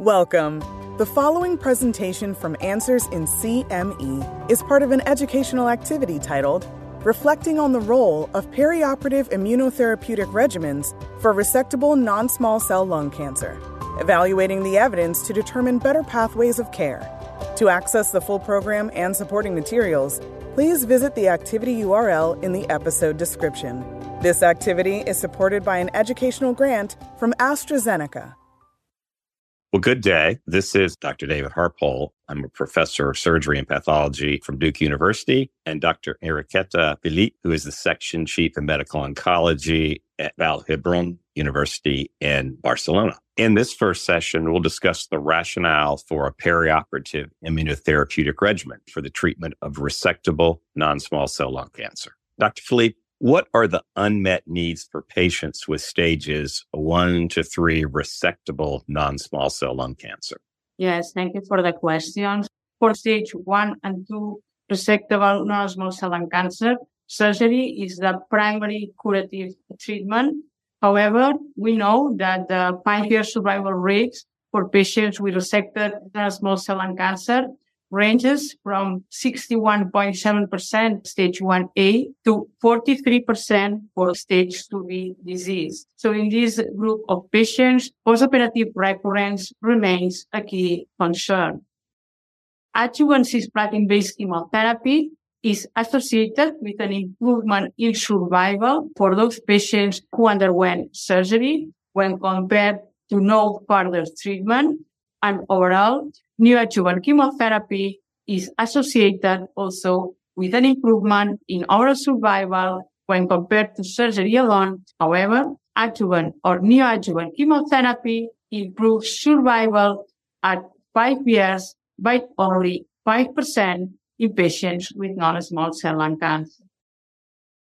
Welcome. The following presentation from Answers in CME is part of an educational activity titled Reflecting on the Role of Perioperative Immunotherapeutic Regimens for Resectable Non Small Cell Lung Cancer, evaluating the evidence to determine better pathways of care. To access the full program and supporting materials, please visit the activity URL in the episode description. This activity is supported by an educational grant from AstraZeneca. Well, good day. This is Dr. David Harpole. I'm a professor of surgery and pathology from Duke University, and Dr. Enriqueta Felip, who is the section chief in medical oncology at Vall d'Hebron University in Barcelona. In this first session, we'll discuss the rationale for a perioperative immunotherapeutic regimen for the treatment of resectable non small cell lung cancer. Dr. Felip, what are the unmet needs for patients with stages one to three resectable non small cell lung cancer? Yes, thank you for the question. For stage one and two resectable non small cell lung cancer, surgery is the primary curative treatment. However, we know that the five year survival rates for patients with resected non small cell lung cancer ranges from 61.7% stage 1A to 43% for stage 2B disease. So in this group of patients, postoperative recurrence remains a key concern. Adjuvant cisplatin-based chemotherapy is associated with an improvement in survival for those patients who underwent surgery when compared to no further treatment. And overall, neoadjuvant chemotherapy is associated also with an improvement in overall survival when compared to surgery alone. However, adjuvant or neoadjuvant chemotherapy improves survival at five years by only 5% in patients with non-small cell lung cancer.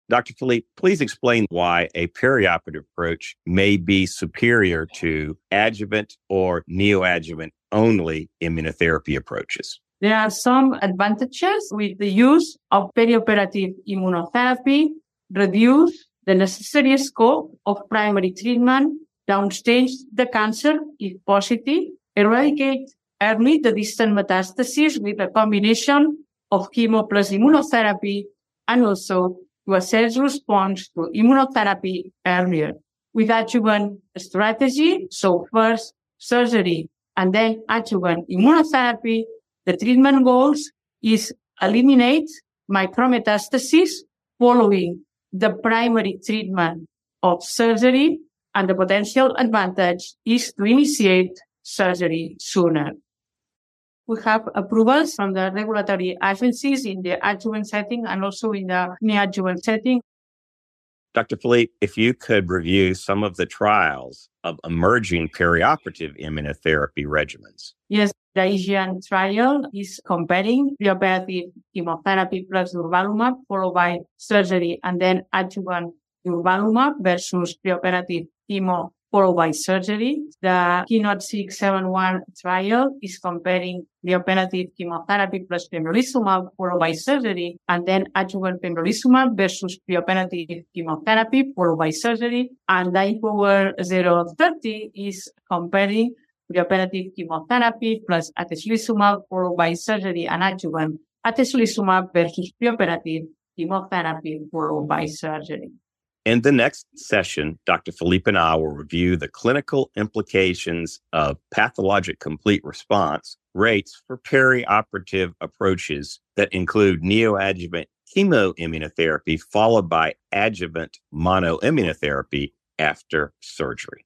Dr. Felip, please explain why a perioperative approach may be superior to adjuvant or neoadjuvant only immunotherapy approaches. There are some advantages with the use of perioperative immunotherapy, reduce the necessary scope of primary treatment, downstage the cancer if positive, eradicate early the distant metastases with a combination of chemo plus immunotherapy, and also to assess response to immunotherapy earlier. With adjuvant strategy, so first surgery and then adjuvant immunotherapy, the treatment goals is eliminate micrometastasis following the primary treatment of surgery and the potential advantage is to initiate surgery sooner. We have approvals from the regulatory agencies in the adjuvant setting and also in the neoadjuvant setting. Dr. Felip, if you could review some of the trials of emerging perioperative immunotherapy regimens. Yes, the Aegean trial is comparing preoperative chemotherapy plus durvalumab followed by surgery and then adjuvant durvalumab versus preoperative chemo by surgery. The Keynote 671 trial is comparing preoperative chemotherapy plus pembrolizumab by surgery, and then adjuvant pembrolizumab versus preoperative chemotherapy by surgery. And IMpower 030 is comparing preoperative chemotherapy plus atezolizumab by surgery and adjuvant atezolizumab versus preoperative chemotherapy by surgery. In the next session, Dr. Felip and I will review the clinical implications of pathologic complete response rates for perioperative approaches that include neoadjuvant chemoimmunotherapy followed by adjuvant monoimmunotherapy after surgery.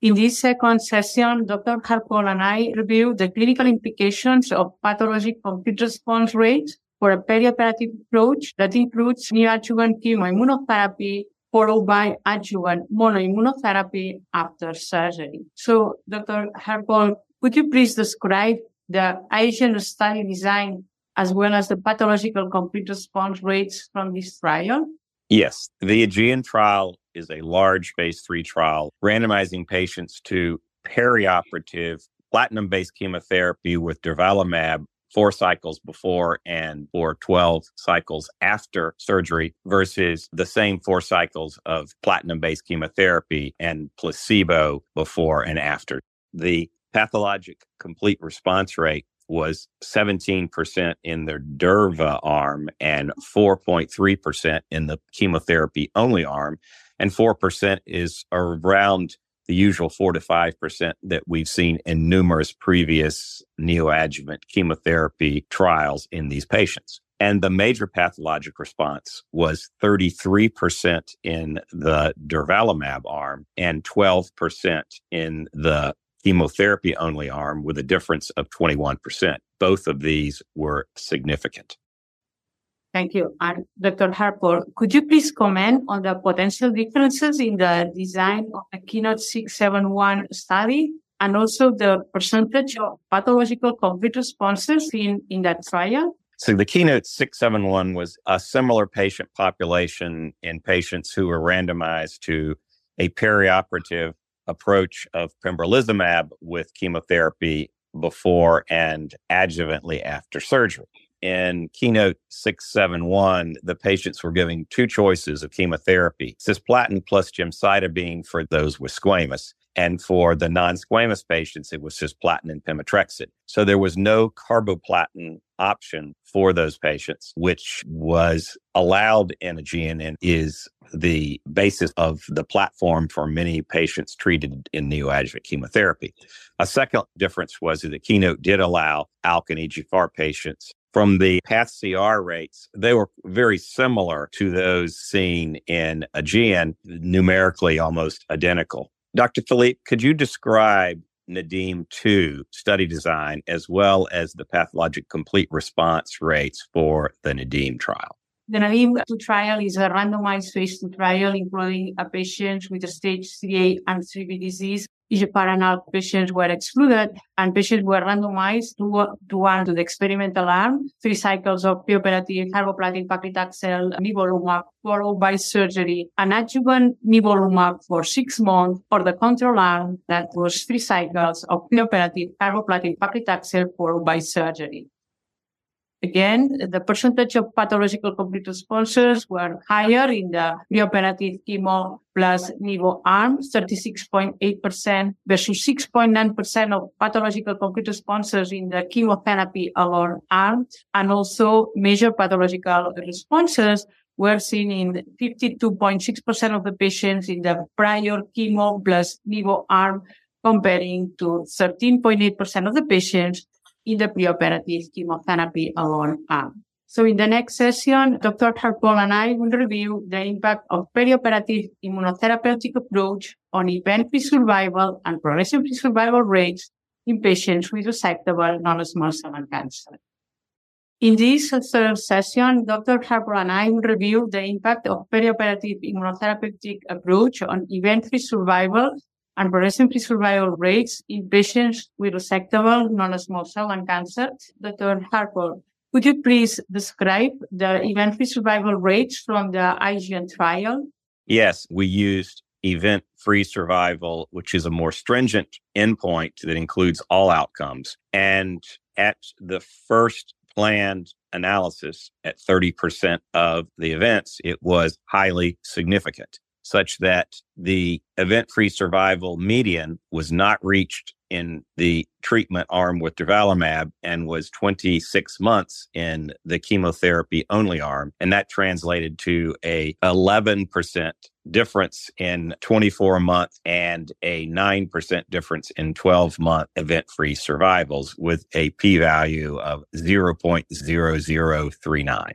In this second session, Dr. Harpole and I review the clinical implications of pathologic complete response rates for a perioperative approach that includes neoadjuvant chemoimmunotherapy followed by adjuvant monoimmunotherapy after surgery. So, Dr. Harpole, could you please describe the Aegean study design as well as the pathological complete response rates from this trial? Yes, the Aegean trial is a large phase three trial randomizing patients to perioperative platinum based chemotherapy with durvalumab four cycles before and for 12 cycles after surgery versus the same four cycles of platinum based chemotherapy and placebo before and after. The pathologic complete response rate was 17% in the DERVA arm and 4.3% in the chemotherapy only arm. And 4% is around the usual 4 to 5% that we've seen in numerous previous neoadjuvant chemotherapy trials in these patients. And the major pathologic response was 33% in the durvalumab arm and 12% in the chemotherapy only arm with a difference of 21%. Both of these were significant. Thank you. And Dr. Harpole, could you please comment on the potential differences in the design of the Keynote 671 study and also the percentage of pathological complete responses in, in that trial? So the Keynote 671 was a similar patient population in patients who were randomized to a perioperative approach of pembrolizumab with chemotherapy before and adjuvantly after surgery. In Keynote 671, the patients were given two choices of chemotherapy cisplatin plus gemcitabine for those with squamous. And for the non squamous patients, it was cisplatin and pemetrexed. So there was no carboplatin option for those patients, which was allowed in Aegean and is the basis of the platform for many patients treated in neoadjuvant chemotherapy. A second difference was that the keynote did allow ALK and EGFR patients from the path CR rates, they were very similar to those seen in Aegean, numerically almost identical. Dr. Felip, could you describe Nadim 2 study design as well as the pathologic complete response rates for the Nadim trial? The Nadim 2 trial is a randomized phase 2 trial including a patient with a stage 3A and 3B disease. ALK patients were excluded and patients were randomized to, to one to the experimental arm, three cycles of preoperative carboplatin paclitaxel nivolumab followed by surgery, and adjuvant nivolumab for six months, or the control arm that was three cycles of preoperative carboplatin paclitaxel followed by surgery. Again, the percentage of pathological complete responses were higher in the preoperative chemo plus nivo arm, 36.8% versus 6.9% of pathological complete responses in the chemotherapy alone arm, and also major pathological responses were seen in 52.6% of the patients in the prior chemo plus nivo arm, comparing to 13.8% of the patients in the preoperative chemotherapy alone arm. So in the next session, Dr. Harpole and I will review the impact of perioperative immunotherapeutic approach on event-free survival and progression-free survival rates in patients with resectable non-small cell lung cancer. In this third session, Dr. Harpole and I will review the impact of perioperative immunotherapeutic approach on event-free survival and progression-free survival rates in patients with resectable non-small cell lung cancer. Dr. Harpole, could you please describe the event-free survival rates from the Aegean trial? Yes, we used event-free survival, which is a more stringent endpoint that includes all outcomes. And at the first planned analysis at 30% of the events, it was highly significant such that the event free survival median was not reached in the treatment arm with durvalumab and was 26 months in the chemotherapy only arm. And that translated to a 11% difference in 24 month and a 9% difference in 12 month event free survivals with a p value of 0.0039.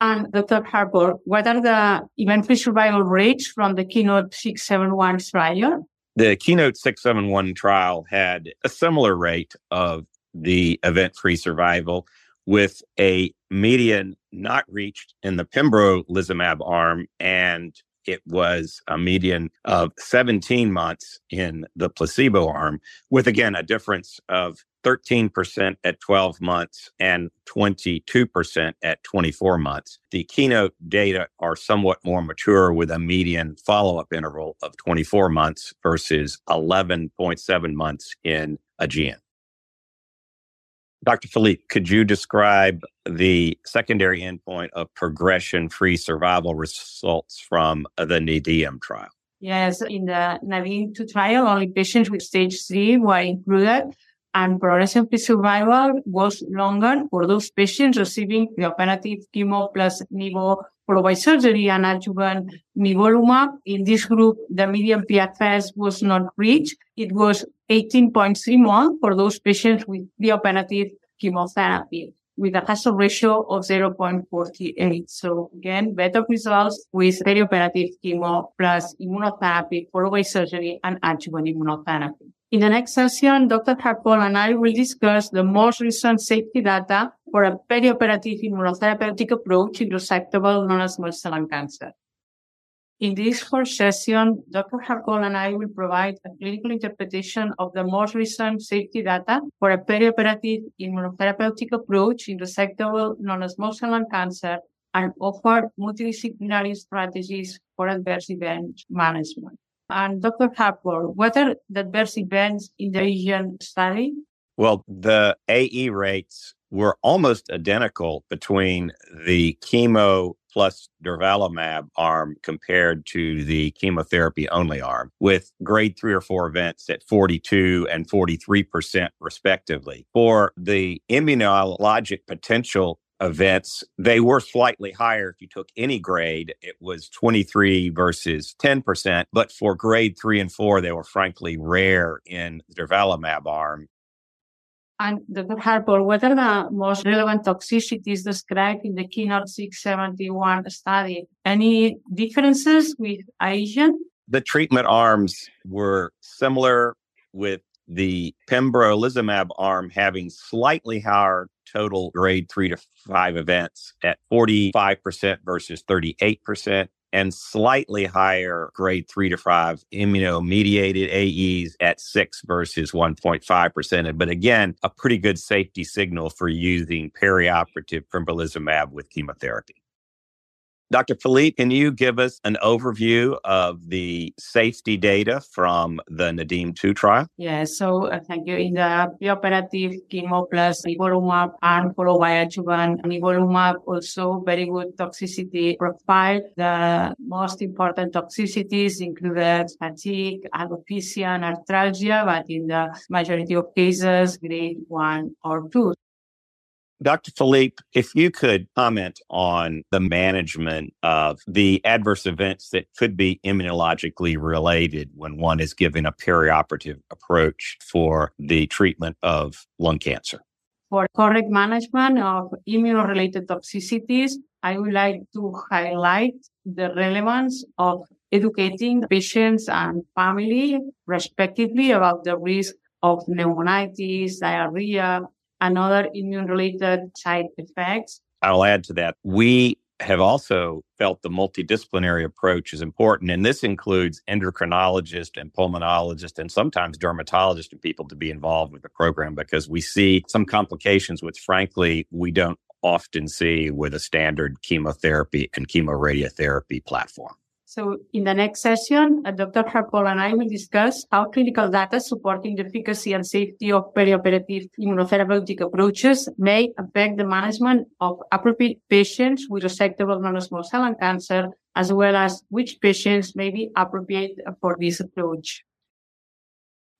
And Dr. Harpole, what are the event-free survival rates from the Keynote 671 trial? The Keynote 671 trial had a similar rate of the event-free survival with a median not reached in the pembrolizumab arm and it was a median of 17 months in the placebo arm, with again a difference of 13% at 12 months and 22% at 24 months. The keynote data are somewhat more mature with a median follow up interval of 24 months versus 11.7 months in Aegean. Dr. Felip, could you describe the secondary endpoint of progression free survival results from the Nadim trial? Yes, in the Nadim 2 trial, only patients with stage 3 were included and progression-free survival was longer for those patients receiving preoperative chemo plus nivo by surgery and adjuvant nivolumab. In this group, the median PFS was not reached. It was 18.3 months for those patients with preoperative chemotherapy with a hazard ratio of 0.48. So again, better results with perioperative chemo plus immunotherapy followed by surgery and adjuvant immunotherapy. In the next session, Dr. Harpole and I will discuss the most recent safety data for a perioperative immunotherapeutic approach in resectable non-small cell lung cancer. In this first session, Dr. Harpole and I will provide a clinical interpretation of the most recent safety data for a perioperative immunotherapeutic approach in resectable non-small cell lung cancer and offer multidisciplinary strategies for adverse event management. And Dr. Harpole, what are the adverse events in the Aegean study? Well, the AE rates were almost identical between the chemo plus durvalumab arm compared to the chemotherapy only arm, with grade three or four events at 42 and 43% respectively. For the immunologic potential events, they were slightly higher. If you took any grade, it was 23 versus 10%. But for grade three and four, they were frankly rare in the durvalumab arm. And Dr. Harpole, what are the most relevant toxicities described in the Keynote 671 study? Any differences with Aegean? The treatment arms were similar with the pembrolizumab arm having slightly higher total grade three to five events at 45% versus 38% and slightly higher grade three to five immunomediated AEs at six versus 1.5%. But again, a pretty good safety signal for using perioperative pembrolizumab with chemotherapy. Dr. Felip, can you give us an overview of the safety data from the Nadim 2 trial? Yes, so uh, thank you. In the preoperative chemo plus nivolumab and adjuvant nivolumab, also very good toxicity profile. The most important toxicities included fatigue, alopecia, and arthralgia, but in the majority of cases, grade one or two. Dr. Felip, if you could comment on the management of the adverse events that could be immunologically related when one is given a perioperative approach for the treatment of lung cancer. For correct management of immuno-related toxicities, I would like to highlight the relevance of educating patients and family respectively about the risk of pneumonitis, diarrhea, and other immune related side effects. I'll add to that. We have also felt the multidisciplinary approach is important. And this includes endocrinologists and pulmonologists and sometimes dermatologists and people to be involved with the program because we see some complications which frankly we don't often see with a standard chemotherapy and chemoradiotherapy platform. So in the next session, uh, Dr. Harpole and I will discuss how clinical data supporting the efficacy and safety of perioperative immunotherapeutic approaches may affect the management of appropriate patients with resectable non-small cell lung cancer, as well as which patients may be appropriate for this approach.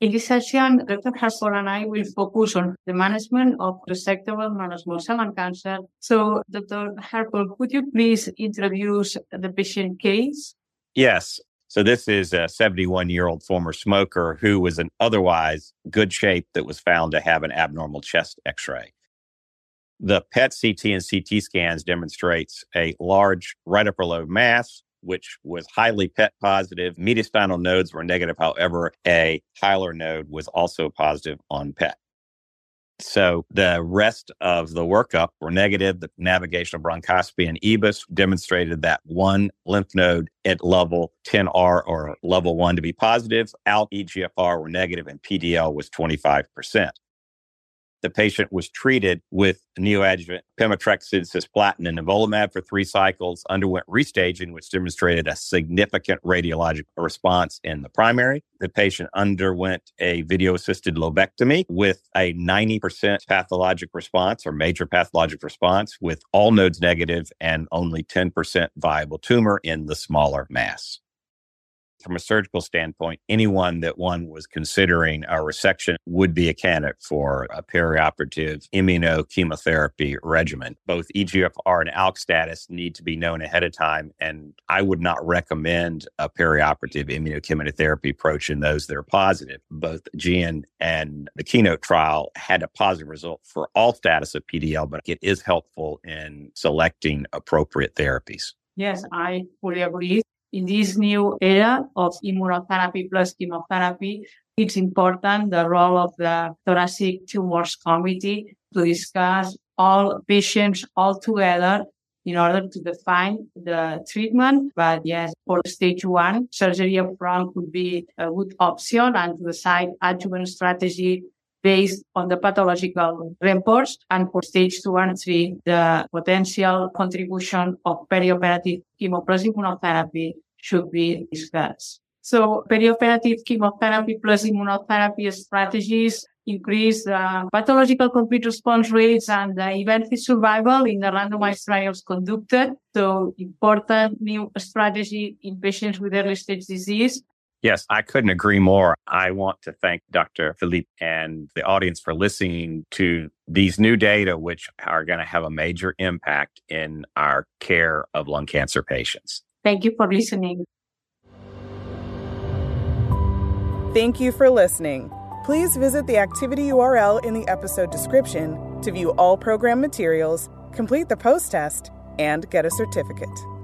In this session, Dr. Harpole and I will focus on the management of resectable non-small cell lung cancer. So, Dr. Harpole, could you please introduce the patient case? Yes. So this is a 71 year old former smoker who was in otherwise good shape that was found to have an abnormal chest x ray. The PET CT and CT scans demonstrates a large right upper lobe mass, which was highly PET positive. Mediastinal nodes were negative. However, a hilar node was also positive on PET. So the rest of the workup were negative. The navigational bronchoscopy and EBUS demonstrated that one lymph node at level 10R or level one to be positive. ALK EGFR were negative and PDL was 25% the patient was treated with neoadjuvant pemetrexed, cisplatin, and nivolumab for three cycles, underwent restaging, which demonstrated a significant radiologic response in the primary. The patient underwent a video assisted lobectomy with a 90% pathologic response or major pathologic response with all nodes negative and only 10% viable tumor in the smaller mass. From a surgical standpoint, anyone that one was considering a resection would be a candidate for a perioperative immunochemotherapy regimen. Both EGFR and ALK status need to be known ahead of time. And I would not recommend a perioperative immunochemotherapy approach in those that are positive. Both Aegean and the keynote trial had a positive result for all status of PDL, but it is helpful in selecting appropriate therapies. Yes, I fully agree in this new era of immunotherapy plus chemotherapy, it's important the role of the thoracic tumors committee to discuss all patients all together in order to define the treatment. But yes, for stage one, surgery upfront could be a good option and to decide adjuvant strategy based on the pathological reports. And for stage two and three, the potential contribution of perioperative immunotherapy should be discussed. So perioperative chemotherapy plus immunotherapy strategies increase the pathological complete response rates and the event-free survival in the randomized trials conducted. So important new strategy in patients with early stage disease. Yes, I couldn't agree more. I want to thank Dr. Felip and the audience for listening to these new data, which are going to have a major impact in our care of lung cancer patients. Thank you for listening. Thank you for listening. Please visit the activity URL in the episode description to view all program materials, complete the post test, and get a certificate.